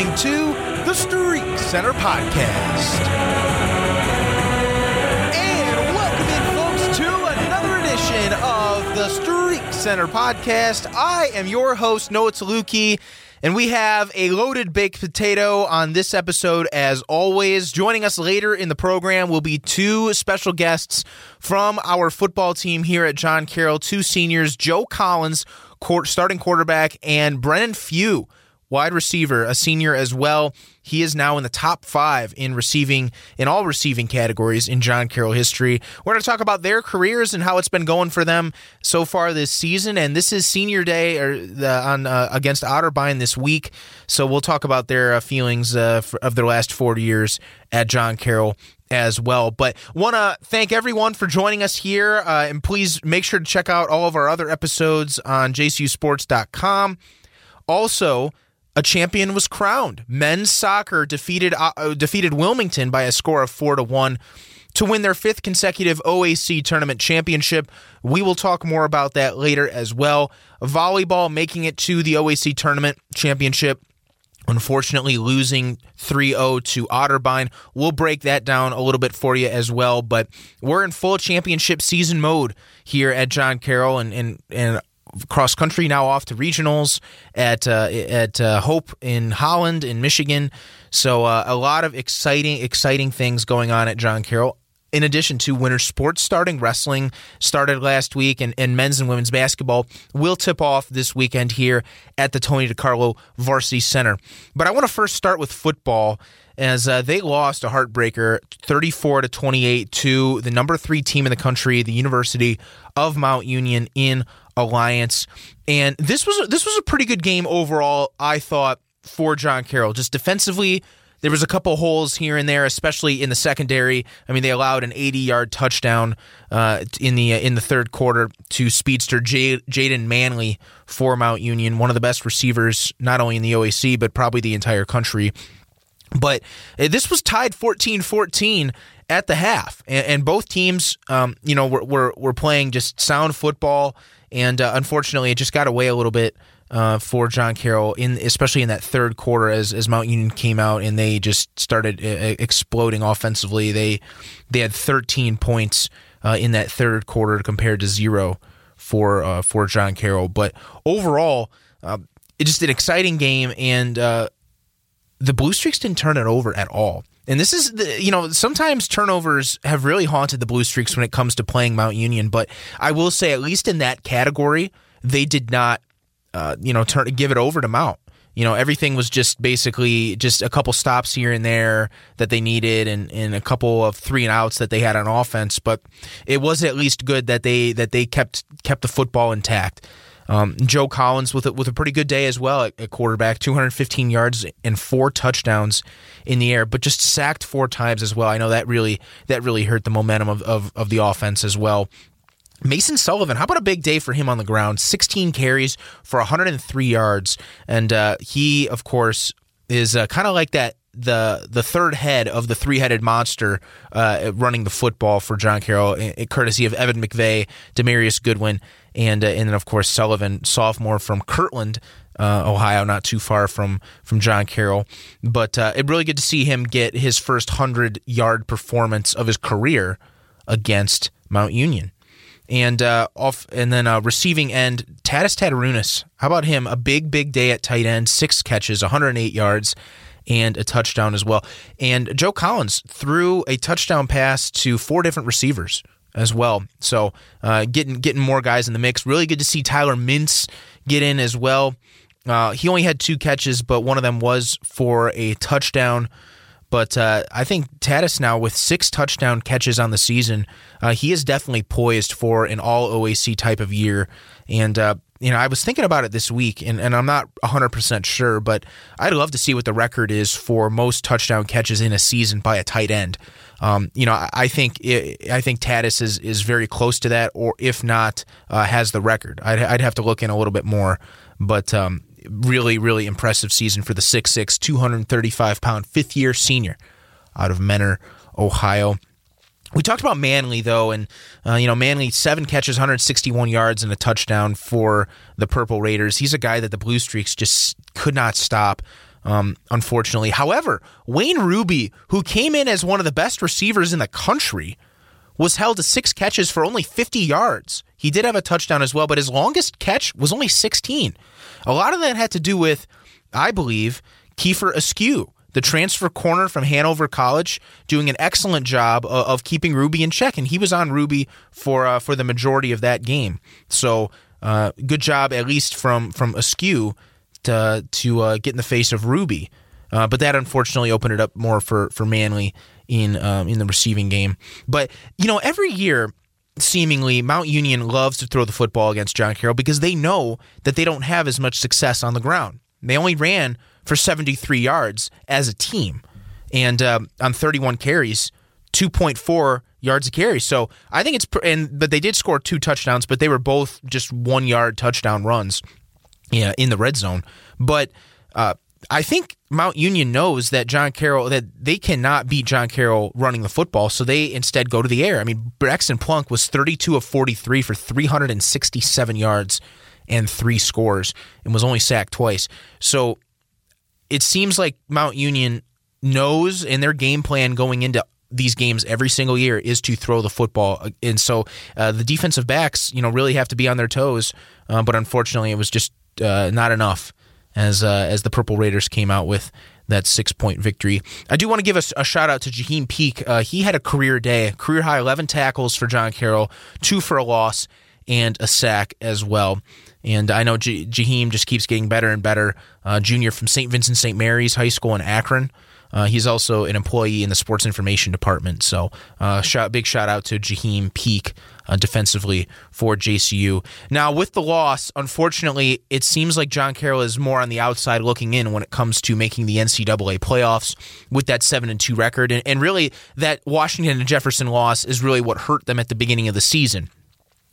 listening to the Streak Center Podcast. And welcome in, folks, to another edition of the Streak Center Podcast. I am your host, Noah Taluki. And we have a loaded baked potato on this episode, as always. Joining us later in the program will be two special guests from our football team here at John Carroll, two seniors, Joe Collins, starting quarterback, and Brennan Fugh, wide receiver, a senior as well. He is now in the top five in receiving in all receiving categories in John Carroll history. We're going to talk about their careers and how it's been going for them so far this season. And this is senior day or the, on uh, against Otterbein this week, so we'll talk about their uh, feelings uh, for, of their last four years at John Carroll as well. But want to thank everyone for joining us here. Uh, and please make sure to check out all of our other episodes on jcusports.com. Also, a champion was crowned. Men's soccer defeated uh, defeated Wilmington by a score of 4 to 1 to win their fifth consecutive OAC tournament championship. We will talk more about that later as well. Volleyball making it to the OAC tournament championship. Unfortunately, losing 3 0 to Otterbein. We'll break that down a little bit for you as well. But we're in full championship season mode here at John Carroll, and, and, and cross country now off to regionals at uh, at uh, Hope in Holland in Michigan. So uh, a lot of exciting exciting things going on at John Carroll. In addition to winter sports starting, wrestling started last week, and, and men's and women's basketball will tip off this weekend here at the Tony DiCarlo Varsity Center. But I want to first start with football as uh, they lost a heartbreaker 34 to 28 to the number three team in the country, the University of Mount Union in Alliance. And this was this was a pretty good game overall, I thought, for John Carroll. Just defensively, there was a couple holes here and there, especially in the secondary. I mean, they allowed an 80-yard touchdown uh, in the uh, in the third quarter to speedster J- Jaden Manley for Mount Union, one of the best receivers not only in the OAC but probably the entire country. But uh, this was tied 14-14 at the half, and, and both teams, um, you know, were, were were playing just sound football and uh, unfortunately, it just got away a little bit uh, for John Carroll in especially in that third quarter as as Mount Union came out and they just started uh, exploding offensively. They they had 13 points uh, in that third quarter compared to zero for uh, for John Carroll. But overall, uh, it just an exciting game and the Blue Streaks didn't turn it over at all. And this is the, you know, sometimes turnovers have really haunted the Blue Streaks when it comes to playing Mount Union, but I will say, at least in that category, they did not, uh, you know, turn give it over to Mount. You know, everything was just basically just a couple stops here and there that they needed, and, and a couple of three and outs that they had on offense. But it was at least good that they that they kept kept the football intact. Um, Joe Collins with a, with a pretty good day as well at, at, quarterback, 215 yards and four touchdowns in the air, but just sacked four times as well. I know that really that really hurt the momentum of, of, of the offense as well. Mason Sullivan, how about a big day for him on the ground? 16 carries for 103 yards, and uh, he, of course, is uh, kind of like that the the third head of the three headed monster uh, running the football for John Carroll, courtesy of Evan McVeigh, Demarius Goodwin, and uh, and then of course Sullivan, sophomore from Kirtland, uh, Ohio, not too far from from John Carroll. But uh, it really good to see him get his first hundred yard performance of his career against Mount Union. And uh, off, and then uh, receiving end, Tadas Tatarunas. How about him? A big, big day at tight end, six catches, 108 yards, and a touchdown as well. And Joe Collins threw a touchdown pass to four different receivers as well. So uh, getting getting more guys in the mix. Really good to see Tyler Mintz get in as well. Uh, he only had two catches, but one of them was for a touchdown. But uh, I think Tadas now with six touchdown catches on the season, uh, he is definitely poised for an all OAC type of year. And uh, you know, I was thinking about it this week, and, and I'm not 100% sure, but I'd love to see what the record is for most touchdown catches in a season by a tight end. Um, you know, I, think I think Tadas is, is very close to that, or if not, uh, has the record. I'd, I'd have to look in a little bit more, but um, really, really impressive season for the 6'6", 235 pound fifth year senior out of Mentor, Ohio. We talked about Manley though, and uh, you know Manley seven catches, 161 yards, and a touchdown for the Purple Raiders. He's a guy that the Blue Streaks just could not stop. Um, unfortunately. However, Wayne Ruby, who came in as one of the best receivers in the country, was held to six catches for only 50 yards. He did have a touchdown as well, but his longest catch was only 16. A lot of that had to do with, I believe, Kiefer Askew, the transfer corner from Hanover College, doing an excellent job of, of keeping Ruby in check, and he was on Ruby for uh, for the majority of that game. So uh, good job, at least from from Askew, to to uh, get in the face of Ruby. Uh, but that unfortunately opened it up more for for Manley in um, in the receiving game. But you know, every year seemingly Mount Union loves to throw the football against John Carroll because they know that they don't have as much success on the ground. They only ran for 73 yards as a team, and uh, on 31 carries, 2.4 yards a carry. So I think it's and but they did score two touchdowns, but they were both just one yard touchdown runs, yeah, in the red zone. But uh, I think Mount Union knows that John Carroll that they cannot beat John Carroll running the football, so they instead go to the air. I mean, Braxton Plunk was 32 of 43 for 367 yards and three scores, and was only sacked twice. So it seems like Mount Union knows in their game plan going into these games every single year is to throw the football, and so uh, the defensive backs, you know, really have to be on their toes. Uh, but unfortunately, it was just uh, not enough as uh, as the Purple Raiders came out with that six point victory. I do want to give a, a shout out to Jaheim Peak. Uh, he had a career day, career high eleven tackles for John Carroll, two for a loss, and a sack as well. And I know J- Jaheim just keeps getting better and better. Uh, junior from St. Vincent St. Mary's High School in Akron. Uh, he's also an employee in the sports information department. So, uh, shout, big shout out to Jaheim Peak uh, defensively for JCU. Now, with the loss, unfortunately, it seems like John Carroll is more on the outside looking in when it comes to making the NCAA playoffs with that seven and two record, and, and really that Washington and Jefferson loss is really what hurt them at the beginning of the season.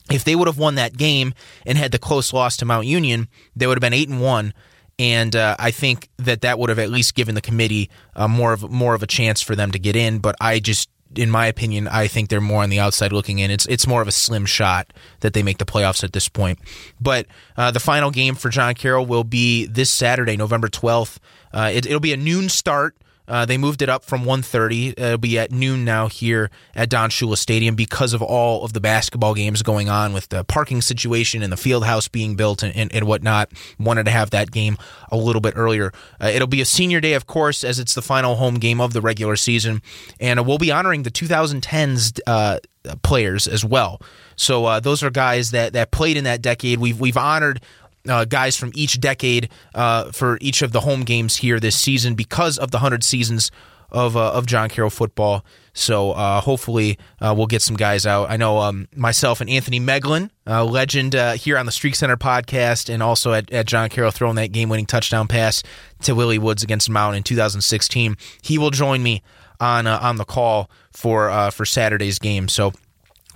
If they would have won that game and had the close loss to Mount Union, they would have been eight and one and uh, I think that that would have at least given the committee uh, more of more of a chance for them to get in. But I just, in my opinion, I think they're more on the outside looking in. It's it's more of a slim shot that they make the playoffs at this point. But uh, the final game for John Carroll will be this Saturday, November twelfth. Uh, it, it'll be a noon start. Uh, they moved it up from 1.30. It'll be at noon now here at Don Shula Stadium because of all of the basketball games going on with the parking situation and the field house being built and, and, and whatnot. Wanted to have that game a little bit earlier. Uh, it'll be a senior day, of course, as it's the final home game of the regular season. And uh, we'll be honoring the 2010s uh, players as well. So those are guys that, that played in that decade. We've, we've honored uh, guys from each decade uh, for each of the home games here this season because of the 100 seasons of, uh, of John Carroll football. So uh, hopefully uh, we'll get some guys out. I know um, myself and Anthony Meglin, a legend uh, here on the Streak Center podcast, and also at, at John Carroll throwing that game winning touchdown pass to Willie Woods against Mount in 2016. He will join me on on the call for for Saturday's game. So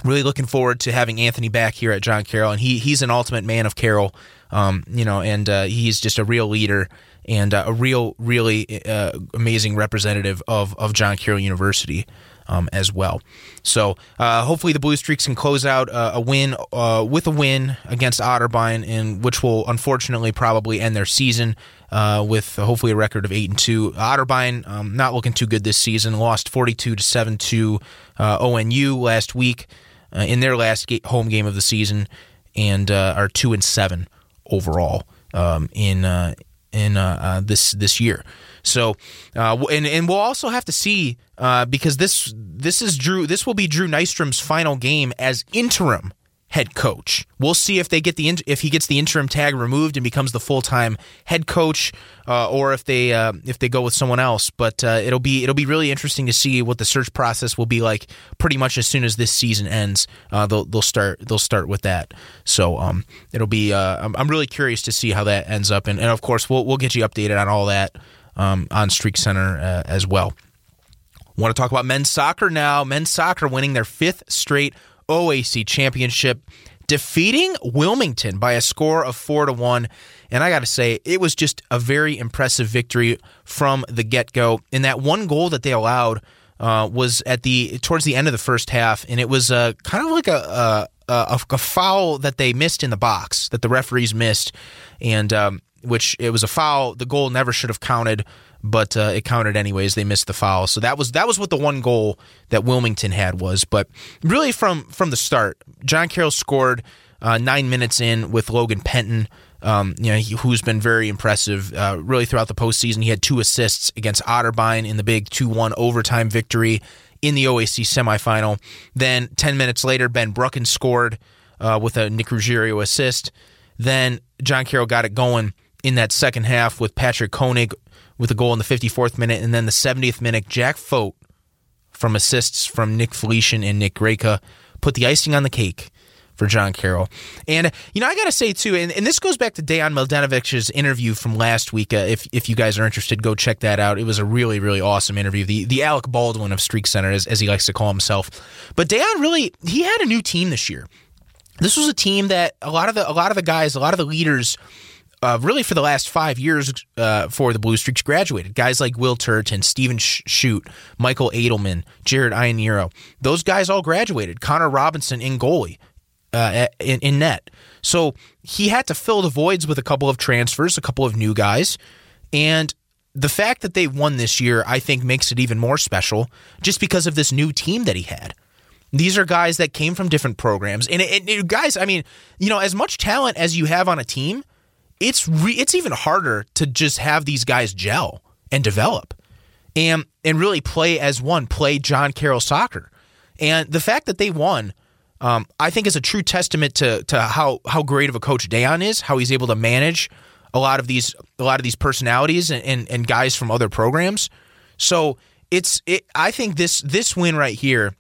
really looking forward to having Anthony back here at John Carroll, and he he's an ultimate man of Carroll. Um, you know, and uh, he's just a real leader and uh, a real, really uh, amazing representative of of John Carroll University. Um, as well, so uh, hopefully the Blue Streaks can close out uh, a win uh, with a win against Otterbein, and which will unfortunately probably end their season with hopefully a record of eight and two. Otterbein um, not looking too good this season, lost forty two to seven to ONU last week in their last home game of the season, and are two and seven overall um, in uh, in uh, uh, this this year. So, uh, and and we'll also have to see uh, because this this is Drew. This will be Drew Nystrom's final game as interim head coach. We'll see if they get the if he gets the interim tag removed and becomes the full time head coach, uh, or if they uh, if they go with someone else. But uh, it'll be it'll be really interesting to see what the search process will be like. Pretty much as soon as this season ends, uh, they'll they'll start they'll start with that. So um, it'll be uh, I'm, I'm really curious to see how that ends up, and, and of course we'll we'll get you updated on all that um, on Streak Center uh, as well. Want to talk about men's soccer now? Men's soccer winning their fifth straight OAC championship, defeating Wilmington by a score of four to one. And I got to say, it was just a very impressive victory from the get go. And that one goal that they allowed uh, was at the towards the end of the first half, and it was uh, kind of like a, a, a, a foul that they missed in the box that the referees missed, and um, which it was a foul. The goal never should have counted, but uh, it counted anyways. They missed the foul, so that was that was what the one goal that Wilmington had was. But really, from from the start, John Carroll scored uh, nine minutes in with Logan Penton. Um, you know, he, who's been very impressive uh, really throughout the postseason. He had two assists against Otterbein in the big 2 1 overtime victory in the OAC semifinal. Then 10 minutes later, Ben Brucken scored uh, with a Nick Ruggiero assist. Then John Carroll got it going in that second half with Patrick Koenig with a goal in the 54th minute. And then the 70th minute, Jack Fote from assists from Nick Felician and Nick Greca put the icing on the cake for John Carroll. And, you know, I got to say, too, and, and, this goes back to Dejan Mladenovic's interview from last week. Uh, if, if you guys are interested, go check that out. It was a really, really awesome interview. The, the Alec Baldwin of Streak Center, as, as he likes to call himself. But Dejan really, he had a new team this year. This was a team that a lot of the a lot of the guys, a lot of the leaders uh, really for the last five years uh, for the Blue Streaks graduated. Guys like Will Turton, Steven Shute, Michael Edelman, Jared Ianniero. Those guys all graduated. Connor Robinson in goalie uh, in, in net. So he had to fill the voids with a couple of transfers, a couple of new guys. And the fact that they won this year, I think, makes it even more special just because of this new team that he had. These are guys that came from different programs, and it, it, guys, I mean, you know, as much talent as you have on a team, it's re- it's even harder to just have these guys gel and develop, and and really play as one, play John Carroll soccer, and the fact that they won um, I think is a true testament to to how how great of a coach Dejan is, how he's able to manage a lot of these a lot of these personalities and, and, and guys from other programs. So it's it, I think this this win right here,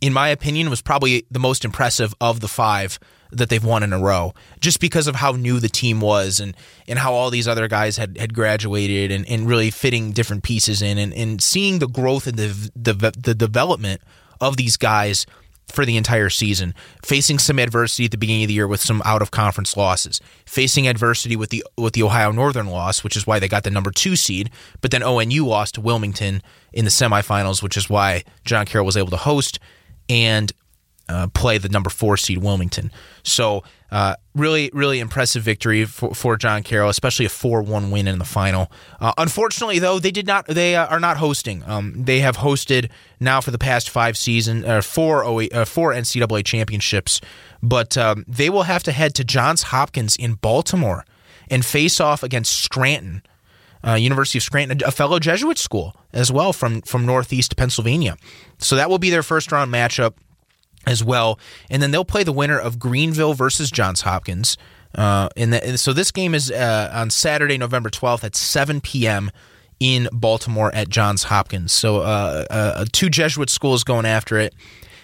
in my opinion, was probably the most impressive of the five that they've won in a row, just because of how new the team was and and how all these other guys had had graduated and, and really fitting different pieces in and, and seeing the growth and the, the the development of these guys for the entire season, facing some adversity at the beginning of the year with some out of conference losses, facing adversity with the with the Ohio Northern loss, which is why they got the number two seed, but then ONU lost to Wilmington in the semifinals, which is why John Carroll was able to host. And uh, play the number four seed Wilmington. So uh, really, really impressive victory for, for John Carroll, especially a four-one win in the final. Uh, unfortunately, though, they did not. They uh, are not hosting. Um, they have hosted now for the past five seasons, uh, four uh, four NCAA championships, but um, they will have to head to Johns Hopkins in Baltimore and face off against Scranton. Uh, University of Scranton, a fellow Jesuit school as well from from Northeast Pennsylvania. So that will be their first round matchup as well. And then they'll play the winner of Greenville versus Johns Hopkins. Uh, and, the, so this game is uh, on Saturday, November 12th at 7 p.m. in Baltimore at Johns Hopkins. So uh, uh, two Jesuit schools going after it.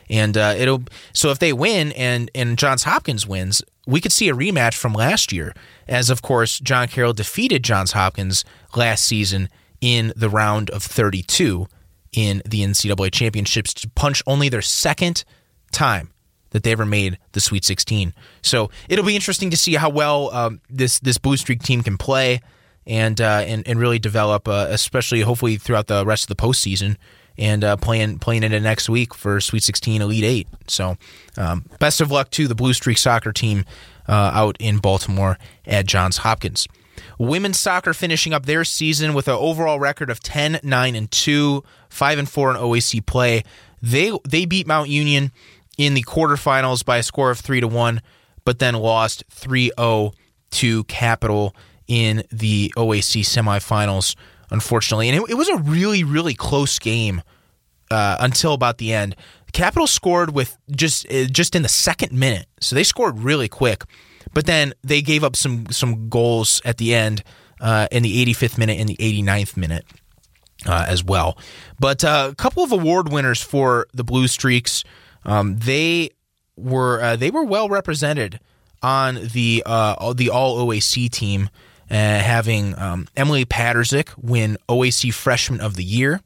And uh, it'll so if they win and and Johns Hopkins wins, we could see a rematch from last year, as of course John Carroll defeated Johns Hopkins last season in the round of 32 in the NCAA championships to punch only their second time that they ever made the Sweet 16. So it'll be interesting to see how well um, this this Blue Streak team can play and uh, and and really develop, uh, especially hopefully throughout the rest of the postseason and uh, playing playing into next week for Sweet 16 Elite Eight. So um, best of luck to the Blue Streak soccer team uh, out in Baltimore at Johns Hopkins. Women's soccer finishing up their season with an overall record of 10, 9, and 2, 5 and 4 in OAC play. They they beat Mount Union in the quarterfinals by a score of 3 to 1, but then lost 3 0 to Capital in the OAC semifinals, unfortunately. And it, it was a really, really close game uh, until about the end. Capital scored with just uh, just in the second minute, so they scored really quick. But then they gave up some some goals at the end uh, in the 85th minute and the 89th minute uh, as well. But uh, a couple of award winners for the Blue Streaks. Um, they were uh, they were well represented on the uh, the All OAC team, uh, having um, Emily Pattersick win OAC Freshman of the Year,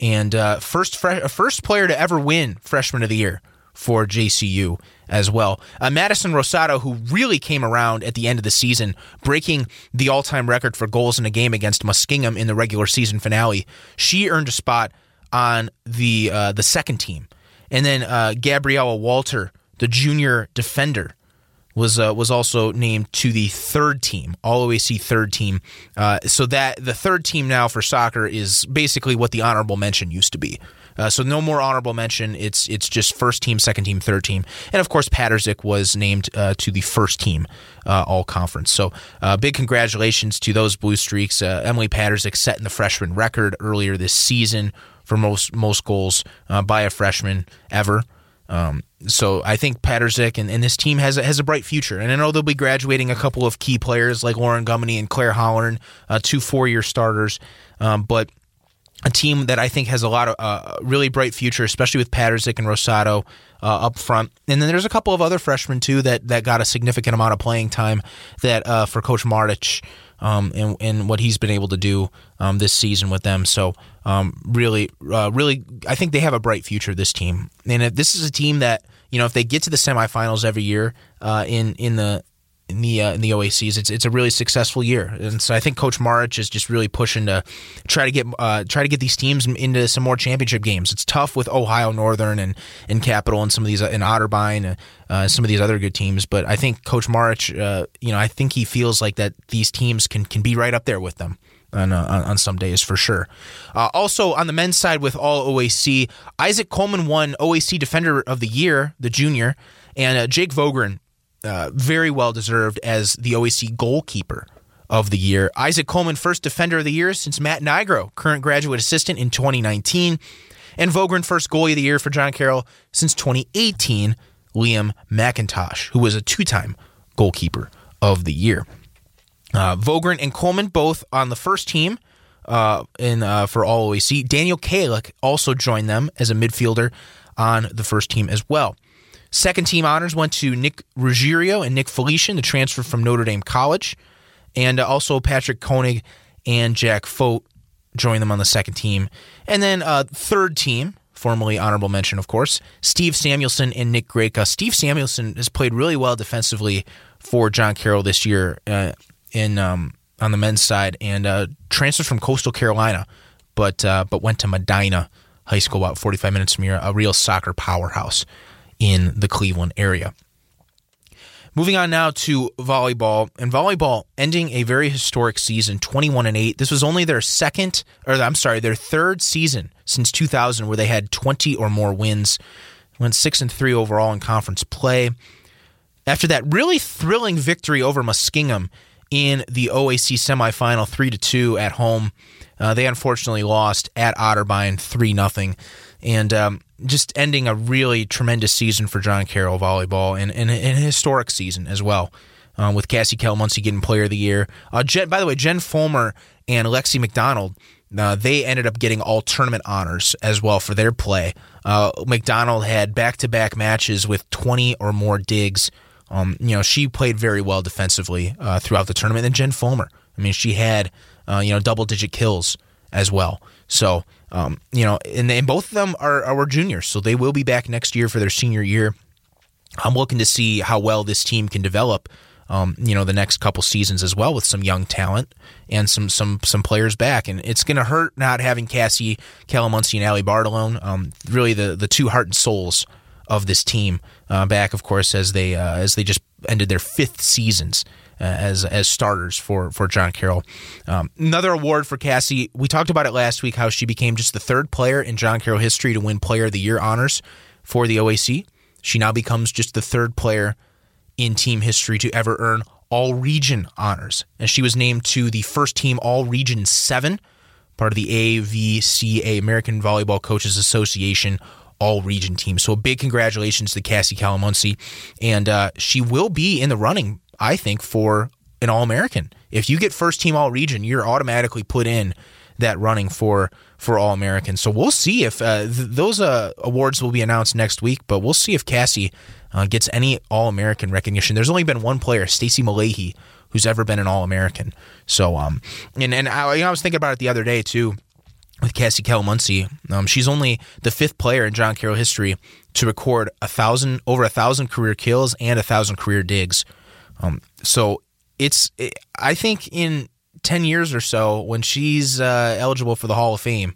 and uh, first fre- first player to ever win Freshman of the Year for JCU as well. Uh, Madison Rosado, who really came around at the end of the season, breaking the all time record for goals in a game against Muskingum in the regular season finale, she earned a spot on the uh, the second team and then uh, Gabriella Walter, the junior defender, was uh, was also named to the third team, All OAC third team. Uh, so that the third team now for soccer is basically what the honorable mention used to be. Uh, so no more honorable mention. It's it's just first team, second team, third team, and of course Patersick was named uh, to the first team uh, all conference. So uh, big congratulations to those Blue Streaks. Emily Patersick setting the freshman record earlier this season for most most goals uh, by a freshman ever. Um, so I think Patersick and, and, this team has a, has a bright future, and I know they'll be graduating a couple of key players like Lauren Gummany and Claire Hollern, two four year starters, um, but a team that I think has a lot of uh, really bright future, especially with Patersick and Rosado uh, up front. And then there's a couple of other freshmen too that that got a significant amount of playing time that uh, for Coach Martich um, and, and what he's been able to do um, this season with them. So um, really, uh, really, I think they have a bright future. This team, and this is a team that you know if they get to the semifinals every year uh, in in the in the uh, in the OACs. It's it's a really successful year, and so I think Coach Marich is just really pushing to try to get uh, try to get these teams into some more championship games. It's tough with Ohio Northern and and Capital and some of these in Otterbein, uh, some of these other good teams. But I think Coach Marich, uh, you know, I think he feels like that these teams can can be right up there with them. On, uh, on some days for sure. Uh, also on the men's side with all OAC, Isaac Coleman won OAC Defender of the Year, the junior, and Jake Vogren uh, very well deserved as the OAC goalkeeper of the year. Isaac Coleman, first defender of the year since Matt Nigro, current graduate assistant in 2019. And Vogren, first goalie of the year for John Carroll since 2018, Liam McIntosh, who was a two time goalkeeper of the year. Uh, Vogren and Coleman both on the first team uh, in uh, for all OAC. Daniel Kalick also joined them as a midfielder on the first team as well. Second team honors went to Nick Ruggiero and Nick Felician, the transfer from Notre Dame College. And uh, also Patrick Koenig and Jack Fote joined them on the second team. And then uh, third team, formerly honorable mention, of course, Steve Samuelson and Nick Greca. Steve Samuelson has played really well defensively for John Carroll this year uh, in um, on the men's side and uh, transferred from Coastal Carolina, but uh, but went to Medina High School about 45 minutes from here, a real soccer powerhouse in the Cleveland area. Moving on now to volleyball, and volleyball ending a very historic season, 21 and 8. This was only their second, or I'm sorry, their third season since 2000 where they had 20 or more wins. Went 6 and 3 overall in conference play. After that really thrilling victory over Muskingum in the OAC semifinal, 3 to 2 at home, uh, they unfortunately lost at Otterbein 3 0 and um, just ending a really tremendous season for John Carroll volleyball and, and, and a historic season as well. Uh, with Cassie Calamuncie getting Player of the Year. Uh, Jen, by the way, Jen Fulmer and Lexi McDonald, uh, they ended up getting all tournament honors as well for their play. Uh, McDonald had back to back matches with 20 or more digs. Um, you know, she played very well defensively uh, throughout the tournament. And Jen Fulmer, I mean, she had, you know, double digit kills as well. So, um, you know, and, and both of them are, are juniors, so they will be back next year for their senior year. I'm looking to see how well this team can develop. Um, you know, the next couple seasons as well with some young talent and some some some players back. And it's going to hurt not having Cassie Calamuncie and Ali Bartolone, um, really the the two heart and souls of this team uh, back, of course, as they uh, as they just ended their fifth seasons as as starters for for John Carroll. Um, another award for Cassie. We talked about it last week how she became just the third player in John Carroll history to win Player of the Year honors for the OAC. She now becomes just the third player in team history to ever earn all region honors, and she was named to the first team All Region Seven, part of the AVCA American Volleyball Coaches Association all region team. So a big congratulations to Cassie Calamuncie. And uh, she will be in the running I think, for an All American. If you get first team All Region, you're automatically put in that running for for All American. So we'll see if uh, th- those uh, awards will be announced next week. But we'll see if Cassie uh, gets any All American recognition. There's only been one player, Stacy Malahy, who's ever been an All American. So um, and and I, you know, I was thinking about it the other day too with Cassie Calamuncie. Um, she's only the fifth player in John Carroll history to record a thousand over a thousand career kills and a thousand career digs um, so it's it, I think in ten years or so when she's uh, eligible for the Hall of Fame,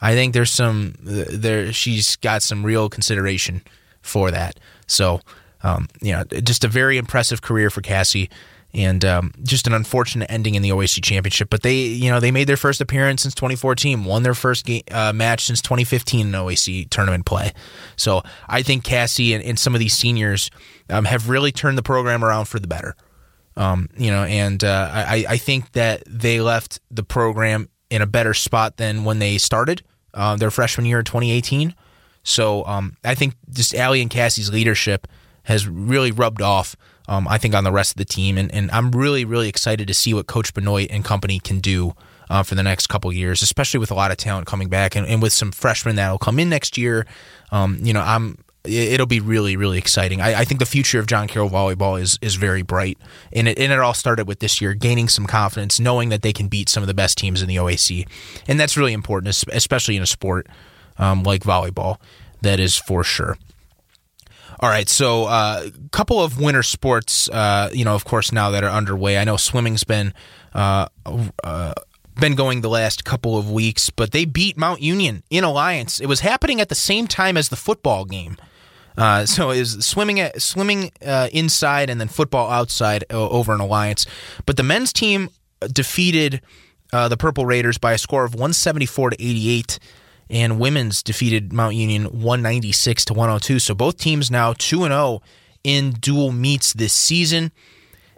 I think there's some there she's got some real consideration for that. So um, you know, just a very impressive career for Cassie and um, just an unfortunate ending in the OAC championship. But they, you know, they made their first appearance since 2014, won their first game, uh, match since 2015 in OAC tournament play. So I think Cassie and, and some of these seniors um, have really turned the program around for the better. Um, you know, and uh, I, I think that they left the program in a better spot than when they started uh, their freshman year in 2018. So um, I think just Allie and Cassie's leadership has really rubbed off um, I think, on the rest of the team. And, and I'm really, really excited to see what Coach Benoit and company can do uh, for the next couple years, especially with a lot of talent coming back and, and with some freshmen that will come in next year. Um, you know, I'm it'll be really, really exciting. I, I, think the future of John Carroll volleyball is is very bright, and it and it all started with this year gaining some confidence, knowing that they can beat some of the best teams in the OAC, and that's really important, especially in a sport um, like volleyball. That is for sure. All right, so a uh, couple of winter sports, uh, you know, of course, now that are underway. I know swimming's been uh, uh, been going the last couple of weeks, but they beat Mount Union in Alliance. It was happening at the same time as the football game. Uh, so is swimming at, swimming uh, inside and then football outside over an Alliance. But the men's team defeated the Purple Raiders by a score of 174 to 88 and women's defeated Mount Union 196 to 102. So both teams now 2 and 0 in dual meets this season.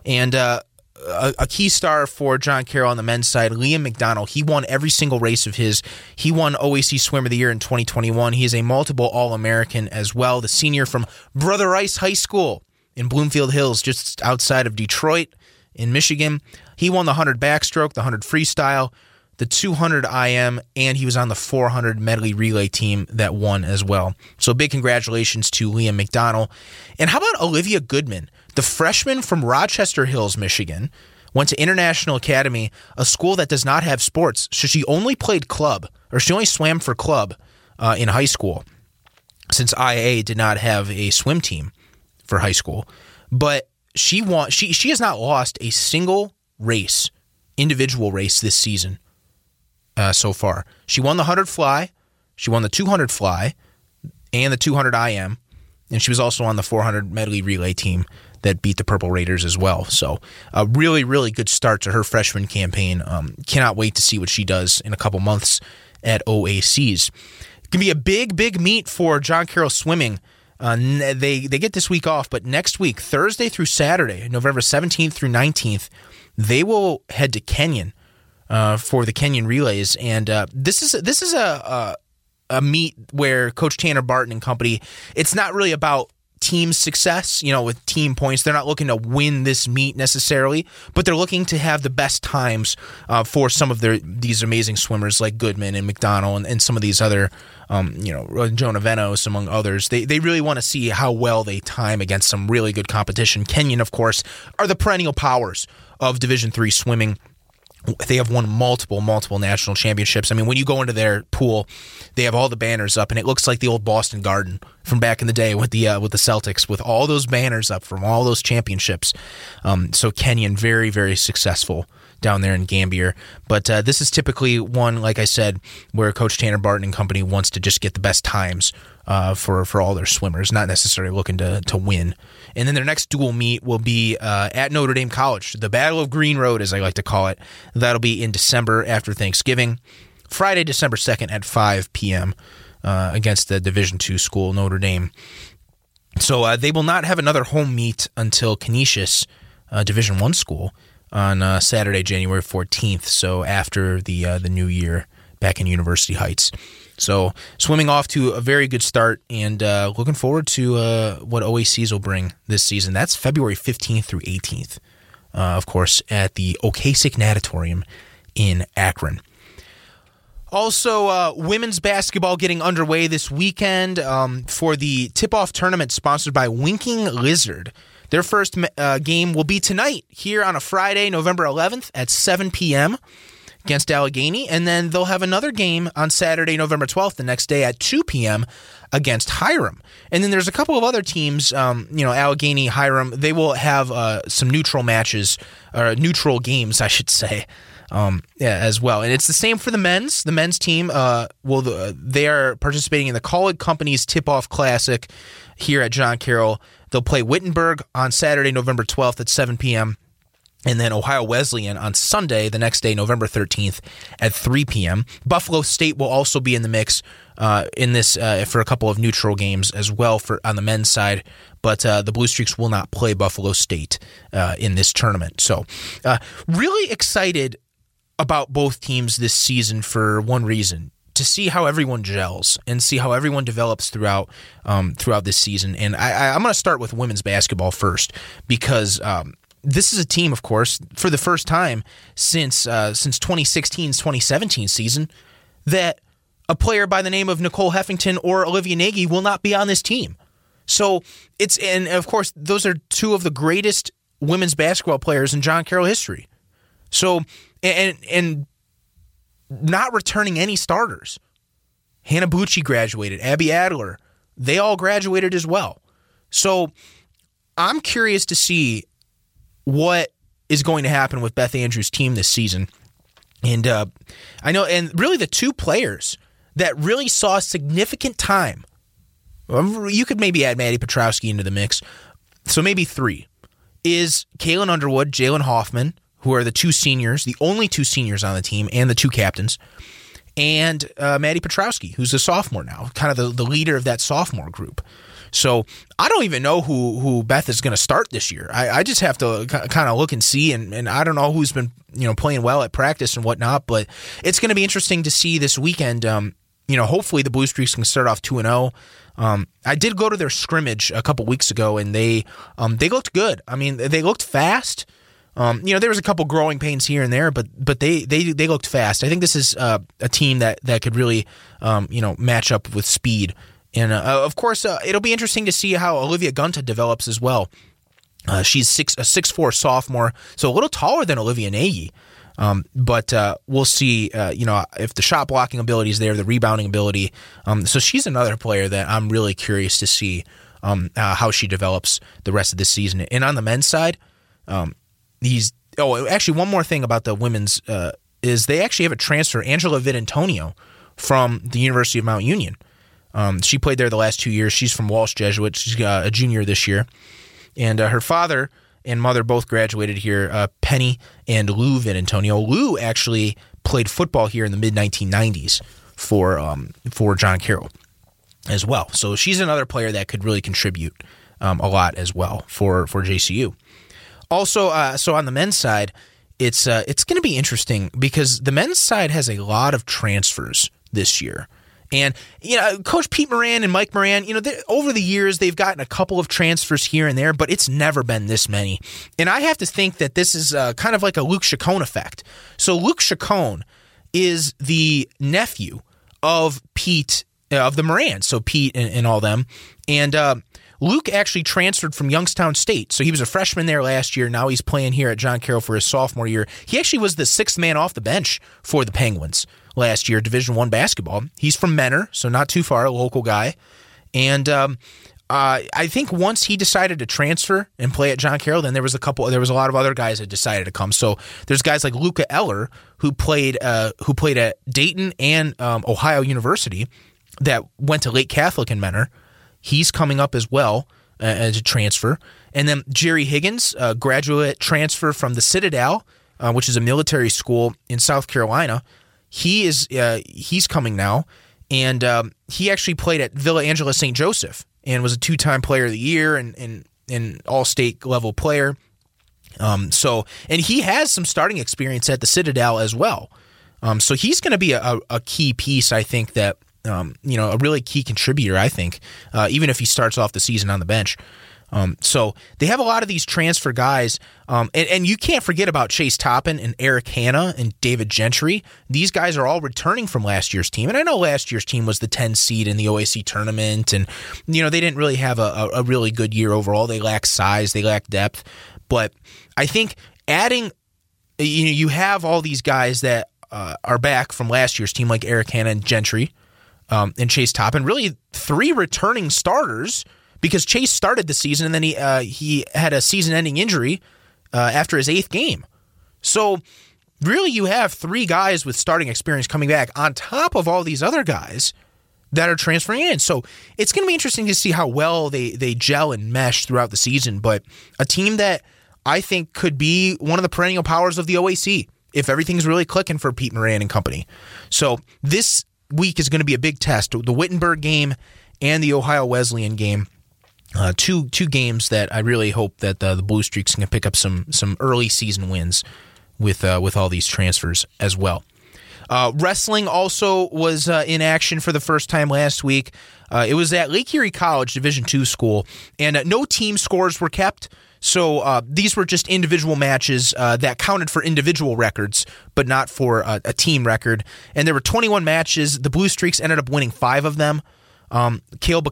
And uh, a, a, key star for John Carroll on the men's side, Liam McDonald. He won every single race of his. He won OAC Swimmer of the Year in 2021. He is a multiple All American as well. The senior from Brother Rice High School in Bloomfield Hills, just outside of Detroit in Michigan. He won the 100 backstroke, the 100 freestyle, the 200 IM, and he was on the 400 medley relay team that won as well. So big congratulations to Liam McDonald. And how about Olivia Goodman, the freshman from Rochester Hills, Michigan? Went to International Academy, a school that does not have sports. So she only played club, or she only swam for club uh, in high school, since IA did not have a swim team for high school. But she won. She she has not lost a single race, individual race this season uh, so far. She won the 100 fly, she won the 200 fly, and the 200 IM, and she was also on the 400 medley relay team that beat the Purple Raiders as well. So a really, really good start to her freshman campaign. Um, cannot wait to see what she does in a couple months at OACs. It can be a big, big meet for John Carroll Swimming. Uh, they they get this week off, but next week, Thursday through Saturday, November 17th through 19th, they will head to Kenyon uh, for the Kenyon relays, and uh, this is this is a, a a meet where Coach Tanner Barton and company. It's not really about team success, you know, with team points. They're not looking to win this meet necessarily, but they're looking to have the best times uh, for some of their these amazing swimmers like Goodman and McDonald and, and some of these other, um, you know, Jonah Venos among others. They they really want to see how well they time against some really good competition. Kenyon, of course, are the perennial powers of Division three swimming they have won multiple, multiple national championships. I mean, when you go into their pool, they have all the banners up, and it looks like the old Boston Garden from back in the day with the uh, with the Celtics, with all those banners up from all those championships. Um, so Kenyon, very, very successful down there in Gambier. But uh, this is typically one, like I said, where Coach Tanner Barton and company wants to just get the best times uh, for for all their swimmers, not necessarily looking to to win. And then their next dual meet will be uh, at Notre Dame College, the Battle of Green Road, as I like to call it. That'll be in December after Thanksgiving, Friday, December second at five p.m. Uh, against the Division two school Notre Dame. So uh, they will not have another home meet until Canisius uh, Division one school on uh, Saturday, January fourteenth. So after the the new year back in University Heights. So swimming off to a very good start, and uh, looking forward to uh, what OACs will bring this season. That's February 15th through 18th, uh, of course, at the Ocasek Natatorium in Akron. Also, uh, women's basketball getting underway this weekend um, for the tip-off tournament sponsored by Winking Lizard. Their first uh, game will be tonight here on a Friday, November 11th at 7 p.m against Allegheny, and then they'll have another game on Saturday, November 12th, the next day at 2 p.m. against Hiram. And then there's a couple of other teams, um, you know, Allegheny, Hiram, they will have uh, some neutral matches, or neutral games, I should say. um, yeah, as well. And it's the same for the men's. The men's team, uh, well, the, they are participating in the Kaulig Companies Tip Off Classic here at John Carroll. They'll play Wittenberg on Saturday, November 12th at 7 p.m and then Ohio Wesleyan on Sunday, the next day, November 13th at 3 p.m. Buffalo State will also be in the mix uh, in this uh, for a couple of neutral games as well for on the men's side, but uh, the Blue Streaks will not play Buffalo State uh, in this tournament. So, uh, really excited about both teams this season for one reason to see how everyone gels and see how everyone develops throughout um, throughout this season. And I, am going to start with women's basketball first because um, this is a team, of course, for the first time since uh, since 2016's 2017 season, that a player by the name of Nicole Heffington or Olivia Nagy will not be on this team. So it's and of course those are two of the greatest women's basketball players in John Carroll history. So and and not returning any starters. Hannah Bucci graduated, Abby Adler, they all graduated as well. So I'm curious to see what is going to happen with Beth Andrews' team this season. And uh, I know, and really the two players that really saw significant time, um, you could maybe add Maddie Petrowski into the mix. So maybe three is Kaylin Underwood, Jalen Hoffman, who are the two seniors, the only two seniors on the team, and the two captains, and uh, Maddie Petrowski, who's a sophomore now, kind of the, the leader of that sophomore group. So I don't even know who who Beth is going to start this year. I, I just have to kind of look and see, and, and I don't know who's been you know playing well at practice and whatnot. But it's going to be interesting to see this weekend. Um, you know, hopefully the Blue Streaks can start off two and zero. Oh. Um, I did go to their scrimmage a couple weeks ago, and they um, they looked good. I mean, they looked fast. Um, you know, there was a couple growing pains here and there, but but they they they looked fast. I think this is uh, a team that that could really um, you know match up with speed and uh, of course, uh, it'll be interesting to see how Olivia Gunta develops as well. Uh, she's six a six four sophomore, so a little taller than Olivia Nagy. Um, but uh, we'll see, uh, you know, if the shot blocking ability is there, the rebounding ability. Um, so she's another player that I'm really curious to see um, uh, how she develops the rest of this season. And on the men's side, um, he's oh, actually, one more thing about the women's is they actually have a transfer, Angela Vidantonio, from the University of Mount Union. Um, she played there the last two years. She's from Walsh Jesuit. She's uh, a junior this year. And uh, her father and mother both graduated here, uh, Penny and Lou Vidantonio. Lou actually played football here in the mid 1990s for um, for John Carroll as well. So she's another player that could really contribute um, a lot as well for for JCU. Also, uh, so on the men's side, it's uh, it's going to be interesting because the men's side has a lot of transfers this year. And you know, Coach Pete Moran and Mike Moran, you know, over the years they've gotten a couple of transfers here and there, but it's never been this many. And I have to think that this is uh, kind of like a Luke Chacon effect. So Luke Chacon is the nephew of Pete uh, of the Moran, so Pete and, and all them, and. Uh, Luke actually transferred from Youngstown State. So he was a freshman there last year. Now he's playing here at John Carroll for his sophomore year. He actually was the sixth man off the bench for the Penguins last year, Division One basketball. He's from Mentor, so not too far, a local guy. And um, uh, I think once he decided to transfer and play at John Carroll, then there was a couple. There was a lot of other guys that decided to come. So there's guys like Luca Eller who played uh, who played at Dayton and um, Ohio University that went to Lake Catholic in Mentor. He's coming up as well uh, as a transfer. And then Jerry Higgins, a graduate transfer from the Citadel, uh, which is a military school in South Carolina. He is uh, he's coming now, and um, he actually played at Villa Angela St. Joseph and was a two time player of the year and and an all state level player. Um, so and he has some starting experience at the Citadel as well. Um, so he's going to be a, a, key piece, I think that um, you know a really key contributor. I think uh, even if he starts off the season on the bench. Um, so they have a lot of these transfer guys, um, and, and, you can't forget about Chase Toppin and Eric Hanna and David Gentry. These guys are all returning from last year's team, and I know last year's team was the 10 seed in the OAC tournament, and you know they didn't really have a, a really good year overall. They lack size, they lack depth, but I think adding, you know, you have all these guys that uh, are back from last year's team, like Eric Hanna and Gentry. Um, and Chase Toppin, really three returning starters because Chase started the season and then he uh, he had a season-ending injury uh, after his eighth game. So really you have three guys with starting experience coming back on top of all these other guys that are transferring in. So it's going to be interesting to see how well they they gel and mesh throughout the season. But a team that I think could be one of the perennial powers of the OAC if everything's really clicking for Pete Moran and company. So this week is going to be a big test. The Wittenberg game and the Ohio Wesleyan game. Uh, two two games that I really hope that the, the Blue Streaks can pick up some some early season wins with uh, with all these transfers as well. Uh, wrestling also was uh, in action for the first time last week. Uh, it was at Lake Erie College Division two school, and uh, no team scores were kept. So uh, these were just individual matches uh, that counted for individual records, but not for a, team record. And there were 21 matches. The Blue Streaks ended up winning five of them. Um, Kale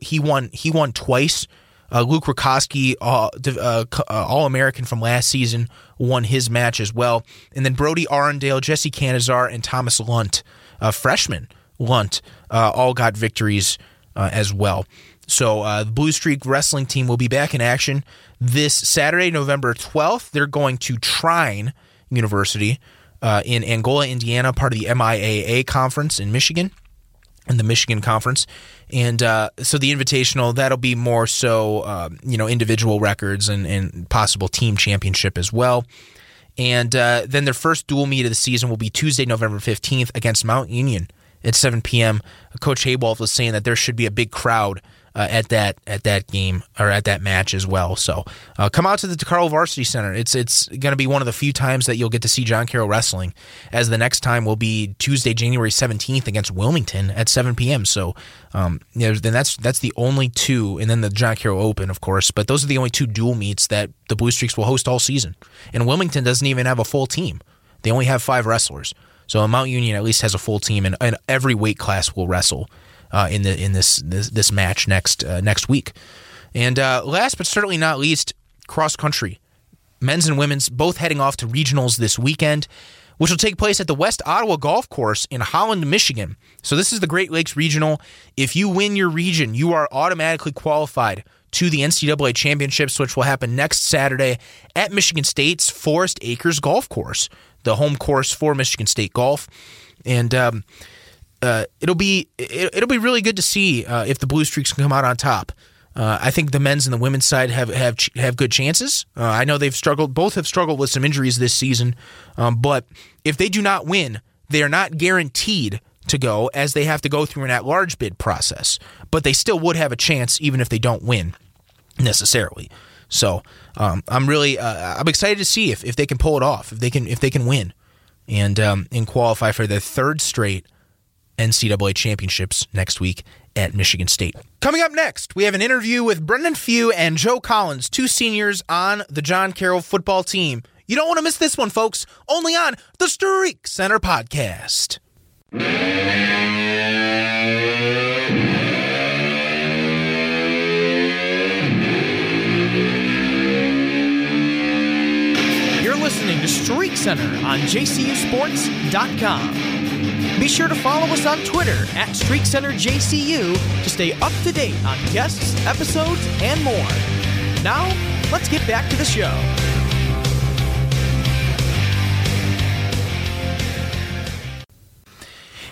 he won. He won twice. Uh, Luke Rakoski, uh, uh, All American from last season, won his match as well. And then Brody Arundale, Jesse Canizar, and Thomas Lunt, a freshman Lunt, uh, all got victories uh, as well. So uh, the Blue Streak wrestling team will be back in action this Saturday, November 12th. They're going to Trine University in Angola, Indiana, part of the MIAA conference in Michigan in the Michigan Conference. And uh, so the invitational, that'll be more so, uh, you know, individual records and, and, possible team championship as well. And uh, then their first dual meet of the season will be Tuesday, November 15th against Mount Union at 7 p.m. Coach Haywolf was saying that there should be a big crowd uh, at that at that game or at that match as well. So uh, come out to the DeCarlo Varsity Center. It's it's going to be one of the few times that you'll get to see John Carroll wrestling. As the next time will be Tuesday, January seventeenth against Wilmington at seven p.m. So um, you know, then that's that's the only two, and then the John Carroll Open, of course. But those are the only two dual meets that the Blue Streaks will host all season. And Wilmington doesn't even have a full team; they only have five wrestlers. So Mount Union at least has a full team, and, and every weight class will wrestle uh, in the in this this, this match next uh, next week. And uh, last but certainly not least, cross country, men's and women's both heading off to regionals this weekend, which will take place at the West Ottawa Golf Course in Holland, Michigan. So this is the Great Lakes Regional. If you win your region, you are automatically qualified to the NCAA championships, which will happen next Saturday at Michigan State's Forest Akers Golf Course, the home course for Michigan State Golf. And um, uh, it'll be it, will be really good to see uh, if the Blue Streaks can come out on top. Uh, I think the men's and the women's side have have have good chances. Uh, I know they've struggled; both have struggled with some injuries this season. Um, but if they do not win, they are not guaranteed to go, as they have to go through an at-large bid process. But they still would have a chance, even if they don't win necessarily. So um, I'm really uh, I'm excited to see if, if they can pull it off, if they can if they can win, and um, and qualify for their third straight NCAA championships next week at Michigan State. Coming up next, we have an interview with Brennan Fugh and Joe Collins, two seniors on the John Carroll football team. You don't want to miss this one, folks, only on the Streak Center podcast. You're listening to Streak Center on jcusports.com. Be sure to follow us on Twitter at Streak Center JCU to stay up to date on guests, episodes, and more. Now, let's get back to the show.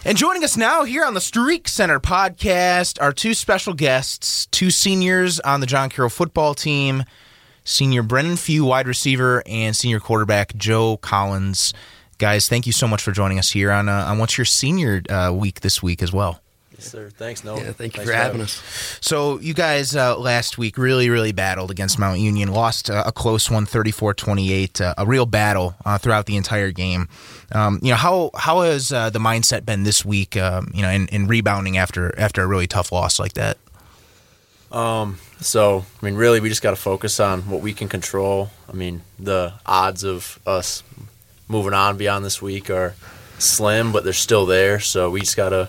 And joining us now here on the Streak Center podcast are two special guests, two seniors on the John Carroll football team, senior Brennan Fugh, wide receiver, and senior quarterback Joe Collins guys, thank you so much for joining us here on uh, on what's your senior uh, week this week as well. Yes, sir. Thanks, Noah. Yeah, thank you Thanks for having us. So, you guys uh, last week really, really battled against Mount Union, lost uh, a close one, 34 28, uh, a real battle uh, throughout the entire game. Um, you know, how how has uh, the mindset been this week, um, you know, in, in, rebounding after after a really tough loss like that? Um, so, I mean, really, we just got to focus on what we can control. I mean, the odds of us moving on beyond this week are slim, but they're still there. So we just gotta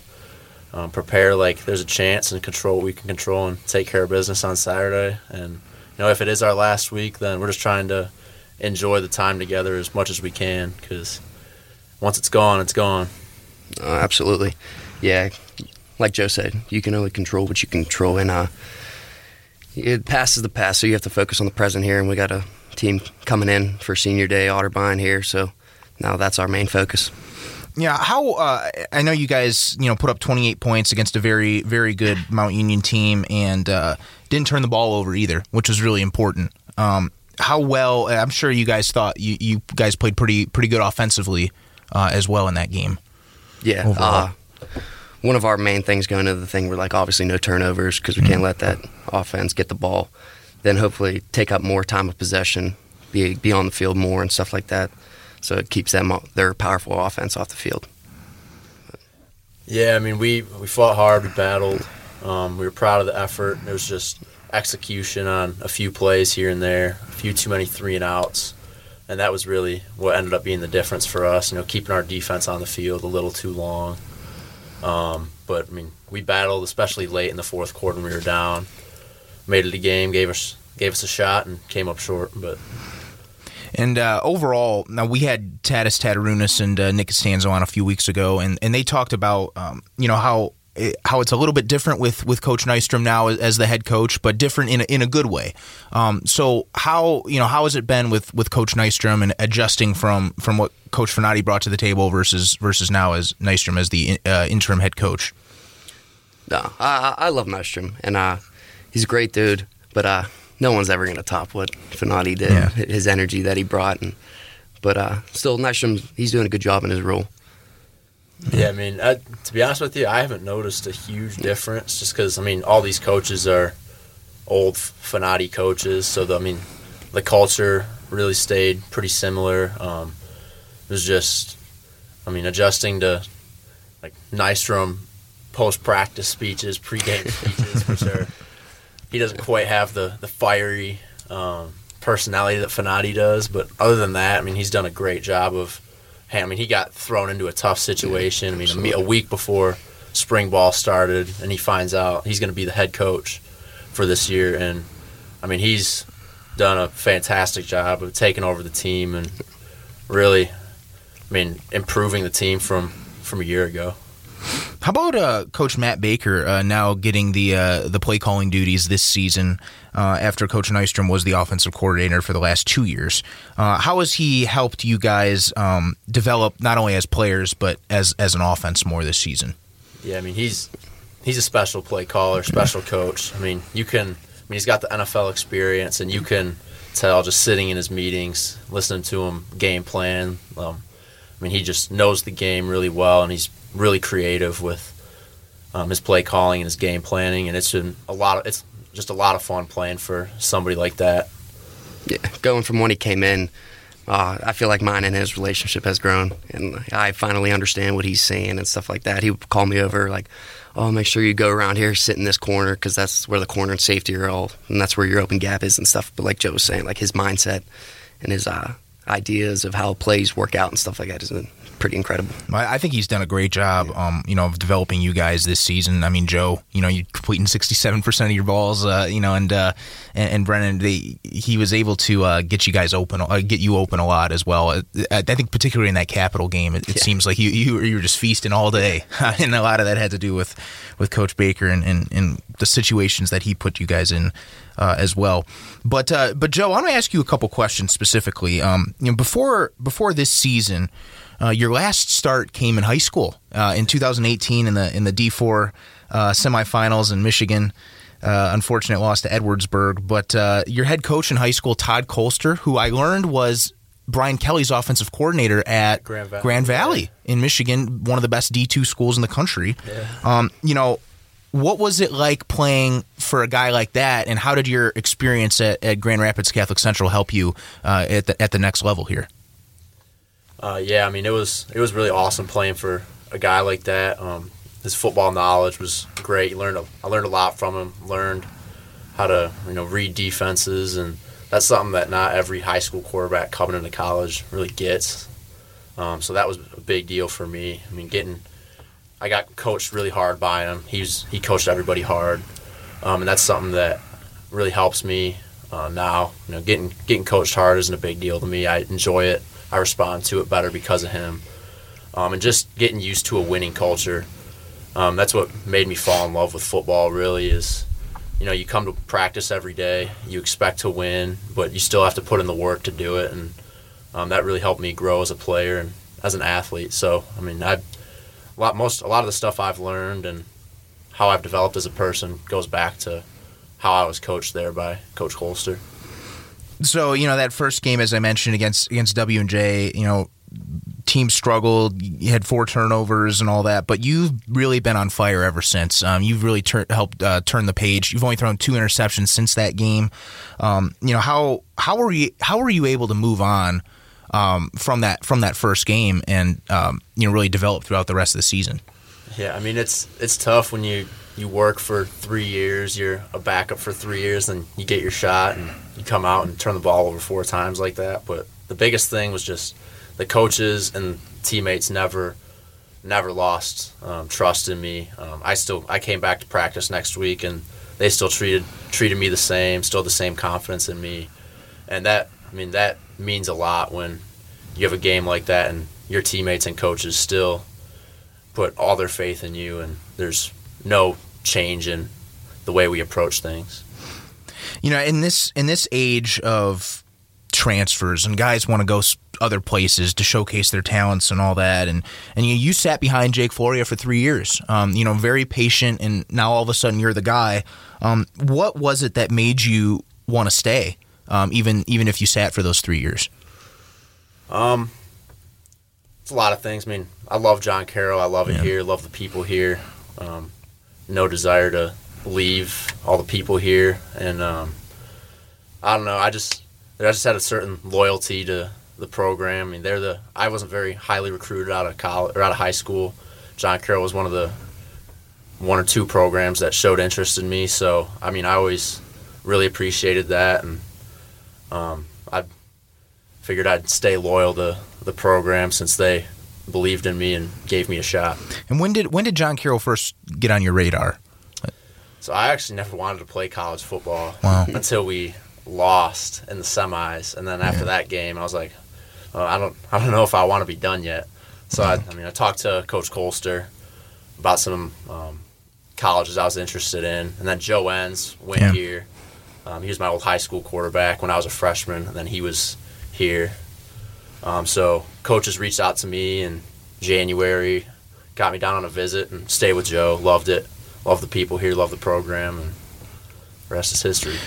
um, prepare like there's a chance and control what we can control and take care of business on Saturday. And you know, if it is our last week, then we're just trying to enjoy the time together as much as we can because once it's gone, it's gone. Uh, absolutely, yeah. Like Joe said, you can only control what you control, and uh, it passes the past, so you have to focus on the present here. And we got a team coming in for senior day, Otterbein here, so now that's our main focus. Yeah, how uh, I know you guys, you know, put up 28 points against a very, very good Mount Union team, and uh, didn't turn the ball over either, which was really important. Um, how well? I'm sure you guys thought you, you guys played pretty, pretty good offensively uh, as well in that game. Yeah. Uh, one of our main things going into the thing were like obviously no turnovers because we can't let that offense get the ball. Then hopefully take up more time of possession, be be on the field more and stuff like that. So it keeps them their powerful offense off the field. Yeah, I mean we we fought hard, we battled. Um, we were proud of the effort. There was just execution on a few plays here and there, a few too many three and outs, and that was really what ended up being the difference for us. You know, keeping our defense on the field a little too long. Um, but I mean, we battled, especially late in the fourth quarter when we were down. Made it a game, gave us gave us a shot, and came up short. But And uh, overall, now we had Tadas Tatarunas and uh, Nick Costanzo on a few weeks ago, and, and they talked about um, you know how it, how it's a little bit different with, with Coach Nystrom now as, the head coach, but different in a, in a good way. Um, so how you know how has it been with, with Coach Nystrom and adjusting from from what Coach Fernati brought to the table versus versus now as Nystrom as the uh, interim head coach? No, I, I I love Nystrom, and uh, he's a great dude. But uh, no one's ever going to top what Fenati did. Yeah. His energy that he brought, and but uh, still Nystrom, he's doing a good job in his role. Yeah, I mean, I, to be honest with you, I haven't noticed a huge difference just because, I mean, all these coaches are old Fanati coaches. So, the, I mean, the culture really stayed pretty similar. Um, it was just, I mean, adjusting to like Nystrom post practice speeches, pre-game speeches, which are, he doesn't quite have the, the fiery um, personality that Fanati does. But other than that, I mean, he's done a great job of hey, I mean, he got thrown into a tough situation. I mean, a, a week before spring ball started, and he finds out he's going to be the head coach for this year. And I mean, he's done a fantastic job of taking over the team and really, I mean, improving the team from from a year ago. How about uh, Coach Matt Baker uh, now getting the uh, the play calling duties this season uh, after Coach Nystrom was the offensive coordinator for the last two years? Uh, how has he helped you guys um, develop not only as players but as as an offense more this season? Yeah, I mean, he's he's a special play caller, special coach. I mean, you can. I mean, he's got the NFL experience, and you can tell just sitting in his meetings, listening to him game plan. Um, I mean, he just knows the game really well, and he's really creative with um, his play calling and his game planning. And it's been a lot of it's just a lot of fun playing for somebody like that. Yeah, going from when he came in, uh, I feel like mine and his relationship has grown, and I finally understand what he's saying and stuff like that. He would call me over like, "Oh, make sure you go around here, sit in this corner, because that's where the corner and safety are all, and that's where your open gap is and stuff." But like Joe was saying, like his mindset and his uh, ideas of how plays work out and stuff like that is pretty incredible. I think he's done a great job, um, you know, of developing you guys this season. I mean, Joe, you know, you completing sixty-seven percent of your balls, uh, you know, and uh, and, and Brennan, they, he was able to uh, get you guys open, uh, get you open a lot as well. I, think particularly in that Capital game, it, it Yeah. seems like you, you you were just feasting all day, and a lot of that had to do with with Coach Baker and, and, and the situations that he put you guys in. Uh, as well, but uh, but Joe, I want to ask you a couple questions specifically. Um, you know, before before this season, uh, your last start came in high school uh, in 2018 in the in the D4 uh, semifinals in Michigan. Uh, unfortunate loss to Edwardsburg, but uh, your head coach in high school, Todd Colster, who I learned was Brian Kelly's offensive coordinator at Grand Valley. in Michigan, one of the best D2 schools in the country. Um, you know, what was it like playing for a guy like that, and how did your experience at, at Grand Rapids Catholic Central help you uh, at the at the next level here? Uh, yeah, I mean it was it was really awesome playing for a guy like that. Um, his football knowledge was great. You learned a, I learned a lot from him. Learned how to you know read defenses, and that's something that not every high school quarterback coming into college really gets. Um, so that was a big deal for me. I mean, getting I got coached really hard by him. He's he coached everybody hard, um, and that's something that really helps me uh, now. You know, getting getting coached hard isn't a big deal to me. I enjoy it. I respond to it better because of him, um, and just getting used to a winning culture. Um, that's what made me fall in love with football. Really is, you know, you come to practice every day. You expect to win, but you still have to put in the work to do it. And um, that really helped me grow as a player and as an athlete. So I mean, I a lot most a lot of the stuff I've learned and how I've developed as a person goes back to how I was coached there by Coach Holster. So you know that first game, as I mentioned against against W and J, you know, team struggled. You had four turnovers and all that, but you've really been on fire ever since. Um, you've really helped uh, turn the page. You've only thrown two interceptions since that game. Um, you know how how were you how were you able to move on um, from that from that first game and um, you know really develop throughout the rest of the season? Yeah, I mean it's it's tough when you you work for three years, you're a backup for three years, and you get your shot and you come out and turn the ball over four times like that. But the biggest thing was just the coaches and teammates never never lost um, trust in me. Um, I still I came back to practice next week and they still treated treated me the same, still the same confidence in me, and that I mean that means a lot when you have a game like that and your teammates and coaches still put all their faith in you and there's no change in the way we approach things. You know, in this in this age of transfers and guys want to go other places to showcase their talents and all that, and and you you sat behind Jake Floria for three years. Um, you know, very patient, and now all of a sudden you're the guy. Um, what was it that made you want to stay, um, even even if you sat for those three years? Um, it's a lot of things. I mean, I love John Carroll. I love it yeah. here. Love the people here. Um, no desire to leave all the people here, and um, I don't know. I just I just had a certain loyalty to the program. I mean, they're the I wasn't very highly recruited out of college or out of high school. John Carroll was one of the one or two programs that showed interest in me. So I mean, I always really appreciated that, and um, I figured I'd stay loyal to the program since they believed in me and gave me a shot. And when did when did John Carroll first get on your radar? So I actually never wanted to play college football wow. until we lost in the semis, and then after yeah. that game, I was like, oh, I don't I don't know if I want to be done yet. So I, I, mean, I talked to Coach Colster about some um, colleges I was interested in, and then Joe Enns went yeah. here. Um, he was my old high school quarterback when I was a freshman, and then he was here. Um, so coaches reached out to me in January, got me down on a visit, and stayed with Joe. Loved it. Loved the people here. Loved the program, and rest is history.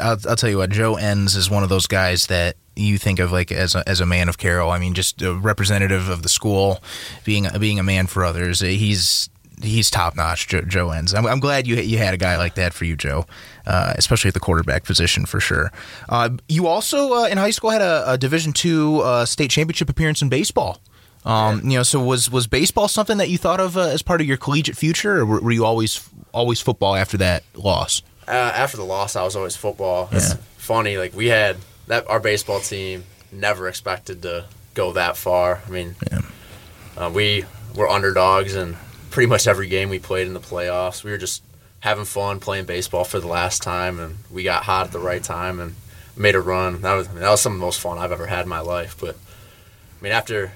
I'll, I'll tell you what, Joe Enns is one of those guys that you think of like as a, as a man of Carroll. I mean, just a representative of the school, being being a man for others. He's he's top notch, Joe, Joe Enns. I'm, I'm, glad you you had a guy like that for you, Joe, uh, especially at the quarterback position for sure. Uh, you also uh, in high school had a, a Division two uh, state championship appearance in baseball. Um, you know, so was was baseball something that you thought of uh, as part of your collegiate future, or were, were you always always football after that loss? Uh, after the loss, I was always football. It's funny, like we had that our baseball team never expected to go that far. I mean, yeah. we were underdogs and pretty much every game we played in the playoffs. We were just having fun playing baseball for the last time, and we got hot at the right time and made a run. That was I mean, that was some of the most fun I've ever had in my life. But I mean, after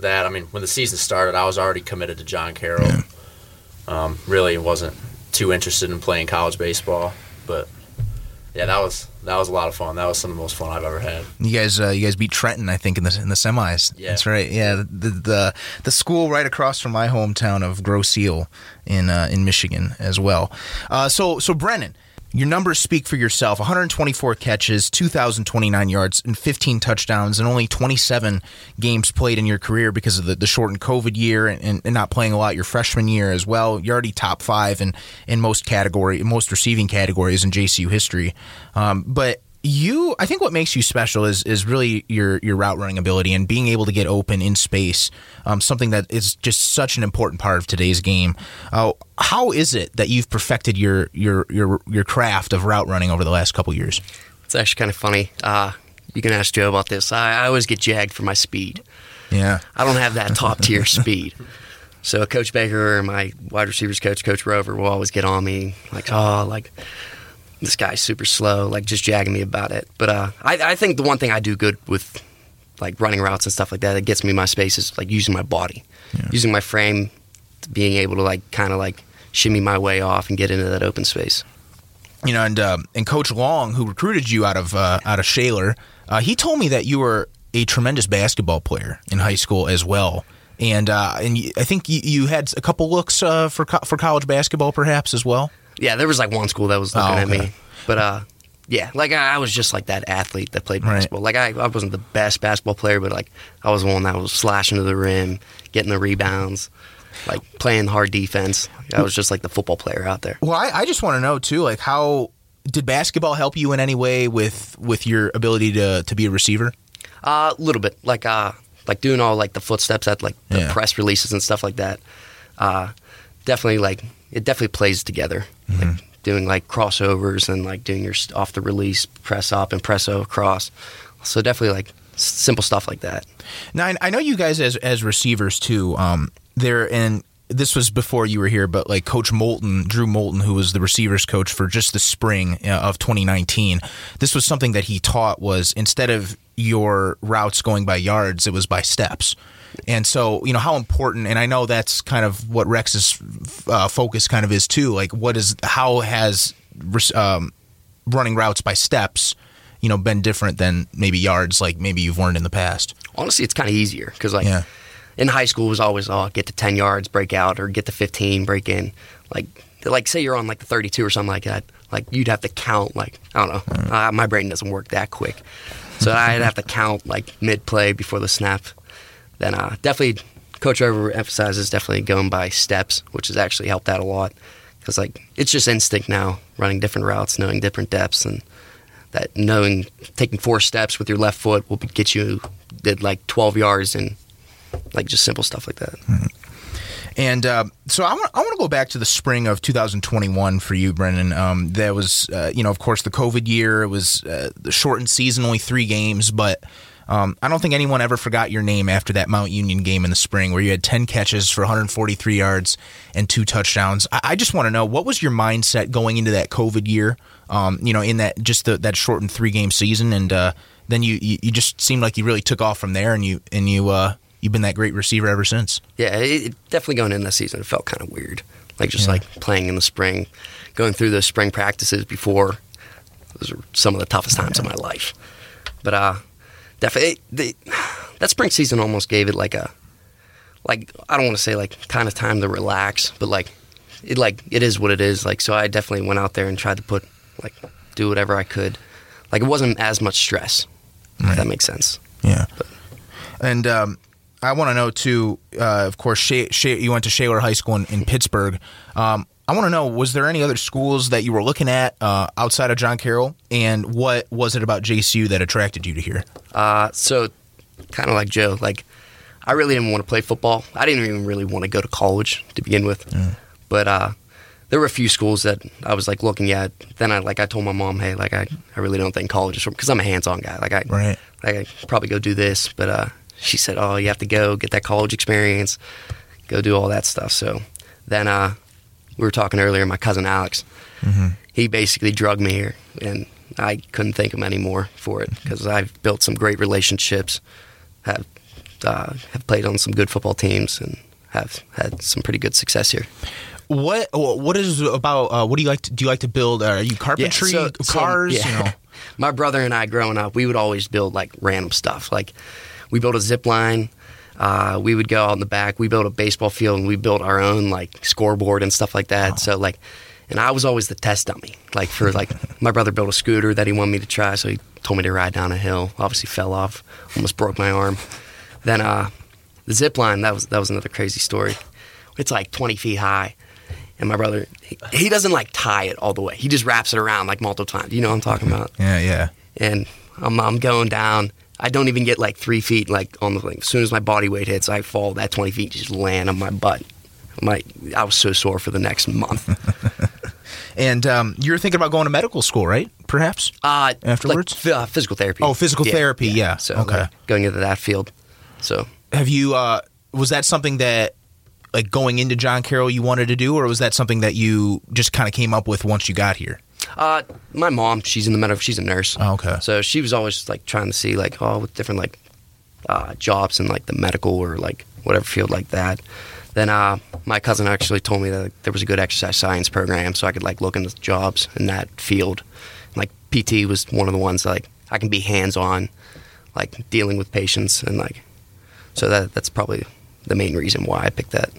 that, I mean, when the season started, I was already committed to John Carroll. Yeah. Um, really wasn't too interested in playing college baseball, but yeah, that was that was a lot of fun. That was some of the most fun I've ever had. You guys, uh, you guys beat Trenton, I think, in the in the semis. Yeah, that's right. Yeah, the the the school right across from my hometown of Grosse Ile in uh, in Michigan as well. Uh, so so Brennan, your numbers speak for yourself 124 catches, 2,029 yards, and 15 touchdowns, and only 27 games played in your career because of the, the shortened COVID year and, and, not playing a lot your freshman year as well. You're already top five in, in most category, most receiving categories in JCU history. Um, but you I think what makes you special is is really your your route running ability and being able to get open in space. Um, something that is just such an important part of today's game. Uh, how is it that you've perfected your your your your craft of route running over the last couple years? It's actually kind of funny. Uh, you can ask Joe about this. I, I always get jagged for my speed. Yeah, I don't have that top tier speed. So Coach Baker or my wide receivers coach, Coach Rover, will always get on me like, oh, like this guy's super slow, like just jagging me about it. But uh, I, I think the one thing I do good with like running routes and stuff like that that gets me my space is like using my body, yeah. using my frame, being able to like kind of like shimmy my way off and get into that open space. You know, and uh, and Coach Long, who recruited you out of uh, out of Shaler, uh, he told me that you were a tremendous basketball player in high school as well. And uh, and I think you, you had a couple looks uh, for co- for college basketball, perhaps as well. Yeah, there was like one school that was looking Oh, at me, but uh, yeah, like I, I was just like that athlete that played Right. basketball. Like I, I wasn't the best basketball player, but like I was the one that was slashing to the rim, getting the rebounds, like playing hard defense. I was just like the football player out there. Well, I, I just want to know too, like how did basketball help you in any way with with your ability to to be a receiver? Uh, a little bit, like uh, like doing all like the footsteps at like the Yeah. press releases and stuff like that. Uh, definitely like it definitely plays together. Mm-hmm. Like doing like crossovers and like doing your off the release press up and press across. So definitely like simple stuff like that. Now I, I know you guys as as receivers too. Um, there and this was before you were here, but like Coach Moulton, Drew Moulton, who was the receivers coach for just the spring uh, of 2019, this was something that he taught was instead of your routes going by yards, it was by steps. And so, you know, how important, and I know that's kind of what Rex's uh, focus kind of is too. Like, what is, how has um, running routes by steps, you know, been different than maybe yards, like maybe you've learned in the past? Honestly, it's kind of easier because like Yeah. in high school it was always oh get to ten yards, break out, or get to fifteen, break in. Like like say you're on like the thirty two or something like that. Like you'd have to count like I don't know. Uh, my brain doesn't work that quick, so I'd have to count like mid play before the snap. Then uh, definitely, Coach Over emphasizes definitely going by steps, which has actually helped out a lot because like it's just instinct now, running different routes, knowing different depths, and that knowing taking four steps with your left foot will get you did like 12 yards and like just simple stuff like that. And uh, so I want I want to go back to the spring of 2021 for you, Brennan. Um, that was uh, you know of course the COVID year. It was uh, the shortened season, only three games, but. Um, I don't think anyone ever forgot your name after that Mount Union game in the spring, where you had 10 catches for 143 yards and two touchdowns. I, I just want to know what was your mindset going into that COVID year? Um, you know, in that just the, that shortened three game season, and uh, then you, you you just seemed like you really took off from there, and you and you uh, you've been that great receiver ever since. Yeah, it, it definitely going in this season, it felt kind of weird. Like just Yeah. like playing in the spring, going through those spring practices before. Those are some of the toughest times of my life. But uh, definitely the, that spring season almost gave it like a like I don't want to say like kind of time to relax, but like it like it is what it is. Like so, I definitely went out there and tried to put like do whatever I could. Like it wasn't as much stress. If that makes sense. Yeah. And um, I want to know too. Uh, of course, Shay, Shay, you went to Shaler High School in, in Pittsburgh. Um, I want to know: was there any other schools that you were looking at uh, outside of John Carroll, and what was it about JCU that attracted you to here? Uh, so kind of like Joe, like I really didn't want to play football. I didn't even really want to go to college to begin with. But uh, there were a few schools that I was like looking at. Then I like I told my mom, hey, like I, I really don't think college is for because I'm a hands-on guy. Like I Right. like I probably go do this, but uh, she said, oh, you have to go get that college experience, go do all that stuff. So then uh, we were talking earlier. My cousin Alex, he basically drugged me here, and I couldn't thank him anymore for it because I've built some great relationships, have uh, have played on some good football teams, and have had some pretty good success here. What What is about? Uh, what do you like? To, do you like to build? Uh, are you carpentry, so- so, cars? yeah. You know. My brother and I, growing up, we would always build like random stuff. Like we built a zip line. Uh, we would go out in the back. We built a baseball field, and we built our own like scoreboard and stuff like that. So like, and I was always the test dummy. Like for like, my brother built a scooter that he wanted me to try, so he told me to ride down a hill. Obviously, fell off, almost broke my arm. Then uh, the zip line that was that was another crazy story. It's like 20 feet high. And my brother, he, he doesn't like tie it all the way. He just wraps it around like multiple times. You know what I'm talking about? Yeah, yeah. and I'm, I'm going down. I don't even get like three feet like on the thing. As soon as my body weight hits, I fall that 20 feet, just land on my butt. My, I was so sore for the next month. And um, you're thinking about going to medical school, right? Perhaps. Uh, Afterwards? like, uh, physical therapy. Oh, physical therapy, yeah. So Okay. like, going into that field. So Have you? Uh, was that something that, like, going into John Carroll, you wanted to do, or was that something that you just kind of came up with once you got here? Uh, my mom, she's in the medical. She's a nurse. Oh, okay. So she was always like trying to see like oh with different like uh, jobs in like the medical or like whatever field like that. Then uh, my cousin actually told me that like, there was a good exercise science program, so I could like look into jobs in that field. Like PT was one of the ones that, like I can be hands on. like dealing with patients and like so that that's probably the main reason why I picked that.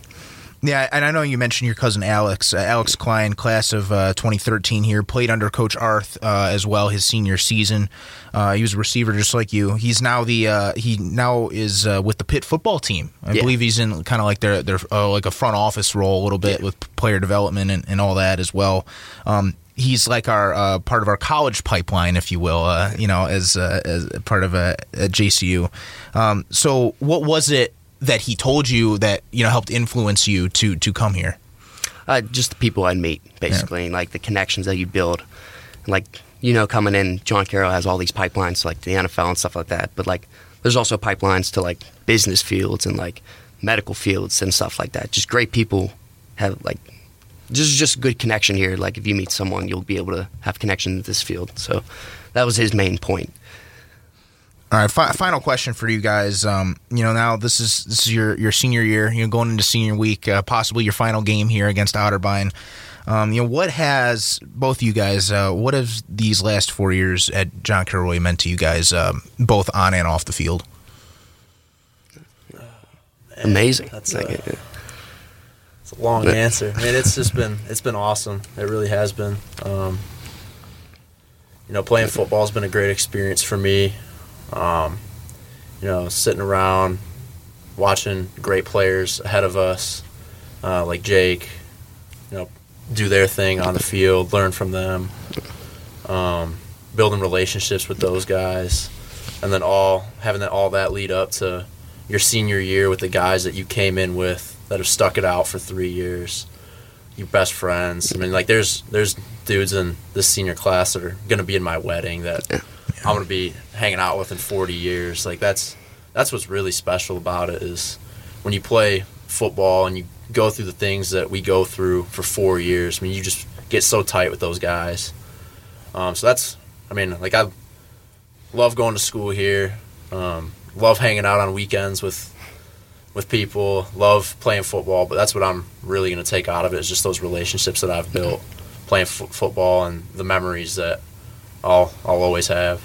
Yeah, and I know you mentioned your cousin Alex, uh, Alex Klein, class of uh, 2013 here, played under Coach Arth uh, as well his senior season. Uh, he was a receiver just like you. He's now the uh, he now is uh, with the Pitt football team. I Yeah. believe he's in kind of like their their like a front office role a little bit with player development and, and all that as well. Um, he's like our part of our college pipeline, if you will. you know, as as part of a, a JCU. Um, so, what was it? That he told you that you know helped influence you to to come here? Uh, just the people I'd meet, basically, yeah. and like the connections that you build. And like you know, coming in, John Carroll has all these pipelines to like the NFL and stuff like that. But like, there's also pipelines to like business fields and like medical fields and stuff like that. Just great people have like just just good connection here. Like if you meet someone, you'll be able to have connection to this field. So that was his main point. All right, fi- final question for you guys. Um, you know, now this is this is your your senior year. You know, going into senior week, uh, possibly your final game here against Otterbein. Um, you know, what has both of you guys? Uh, what have these last four years at John Carroll meant to you guys, um, both on and off the field? Amazing. That's a, it's a long but, answer. I mean, it's just been it's been awesome. It really has been. Um, you know, playing football has been a great experience for me. Um, you know, sitting around watching great players ahead of us, uh, like Jake, you know, do their thing on the field, learn from them, um, building relationships with those guys, and then all having that all that lead up to your senior year with the guys that you came in with that have stuck it out for three years, your best friends. I mean, like there's there's dudes in this senior class that are going to be in my wedding that I'm to be hanging out with in 40 years. Like that's that's what's really special about it is when you play football and you go through the things that we go through for four years. I mean, you just get so tight with those guys. Um, so that's, I mean, like I love going to school here. Um, love hanging out on weekends with with people. Love playing football, but that's what I'm really going to take out of it is just those relationships that I've built playing f- football and the memories that I'll I'll always have.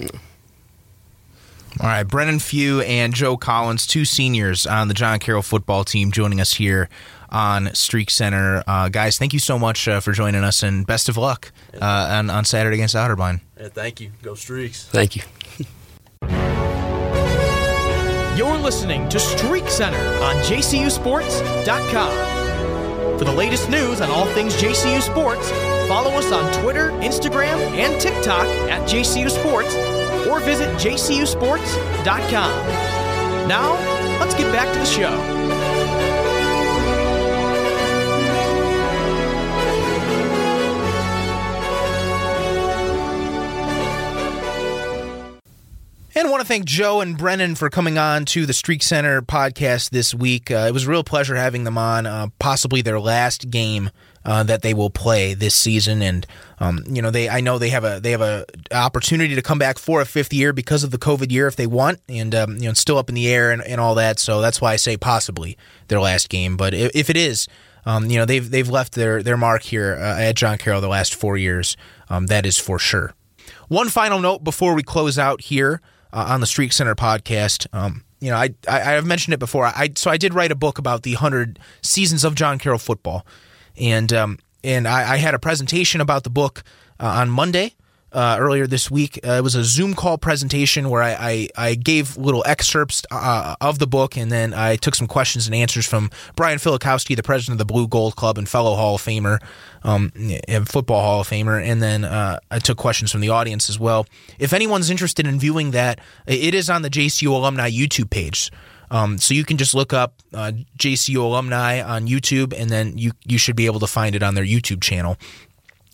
All right, Brennan Fugh and Joe Collins, two seniors on the John Carroll football team, joining us here on Streak Center. Uh, guys, thank you so much uh, for joining us, and best of luck uh, on, on Saturday against Otterbein. Yeah, thank you. Go Streaks. Thank you. You're listening to Streak Center on JCUSports.com. For the latest news on all things JCU Sports, follow us on Twitter, Instagram, and TikTok at JCU Sports or visit jcusports.com. Now, let's get back to the show. Want to thank Joe and Brennan for coming on to the Streak Center podcast this week. Uh, it was a real pleasure having them on, uh, possibly their last game uh, that they will play this season. And um, you know, they I know they have a they have a opportunity to come back for a fifth year because of the COVID year if they want, and um, you know, still up in the air and, and all that. So that's why I say possibly their last game. But if, if it is, um, you know, they've they've left their their mark here uh, at John Carroll the last four years. Um, that is for sure. One final note before we close out here uh, on the Streak Center podcast. Um, you know, I, I have mentioned it before. I so I did write a book about the hundred seasons of John Carroll football, and um, and I, I, had a presentation about the book uh, on Monday. Uh, earlier this week, uh, it was a Zoom call presentation where I, I, I gave little excerpts uh, of the book, and then I took some questions and answers from Brian Filikowski, the president of the Blue Gold Club and fellow Hall of Famer, um, and football Hall of Famer, and then uh, I took questions from the audience as well. If anyone's interested in viewing that, it is on the JCU alumni YouTube page. Um, so you can just look up uh, JCU alumni on YouTube, and then you you should be able to find it on their YouTube channel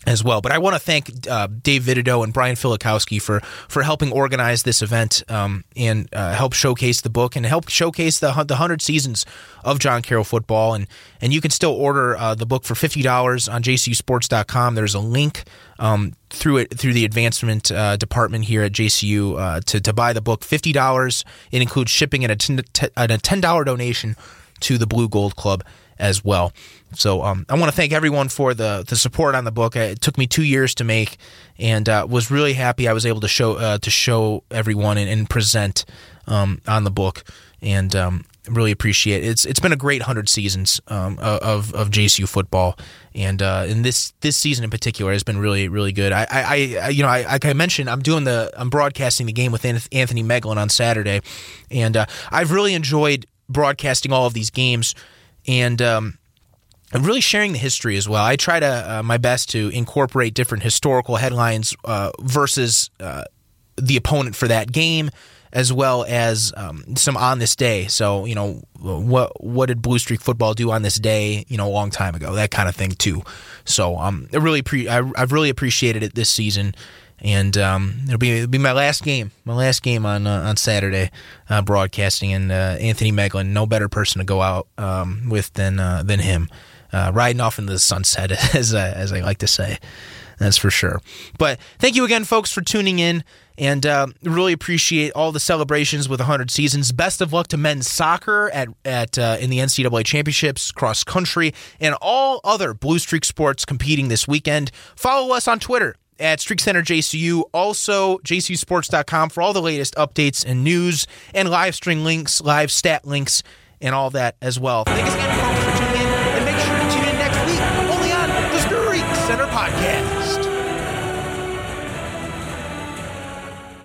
as well. But I want to thank uh, Dave Vidido and Brian Filikowski for for helping organize this event um, and uh, help showcase the book and help showcase the the hundred seasons of John Carroll football. And and you can still order uh, the book for fifty dollars on JCUSports.com. There's a link um, through it through the advancement uh, department here at JCU uh, to to buy the book. Fifty dollars. It includes shipping and a ten, a ten dollar donation to the Blue Gold Club as well. So um, I want to thank everyone for the the support on the book. It took me two years to make, and uh, was really happy I was able to show uh, to show everyone and, and present um, on the book, and um, really appreciate it. It's it's been a great hundred seasons um, of of JCU football, and uh, this this season in particular has been really really good. I I, I you know I like I mentioned I'm doing the I'm broadcasting the game with Anthony Meglin on Saturday, and uh, I've really enjoyed broadcasting all of these games, and um, really sharing the history as well. I try to uh, my best to incorporate different historical headlines uh, versus uh, the opponent for that game as well as um, some on this day. So you know what what did Blue Streak football do on this day? You know, a long time ago, that kind of thing too. So um, I really pre- I, have really appreciated it this season, and um, it'll be it'll be my last game, my last game on uh, on Saturday, uh, broadcasting, and uh, Anthony Meglin, no better person to go out um, with than uh, than him, uh, riding off into the sunset, as as I like to say. That's for sure. But thank you again, folks, for tuning in and uh, really appreciate all the celebrations with 100 seasons. Best of luck to men's soccer at at in the NCAA championships, cross country, and all other Blue Streak sports competing this weekend. Follow us on Twitter at Streak Center JCU, also jcusports.com for all the latest updates and news and live stream links, live stat links, and all that as well.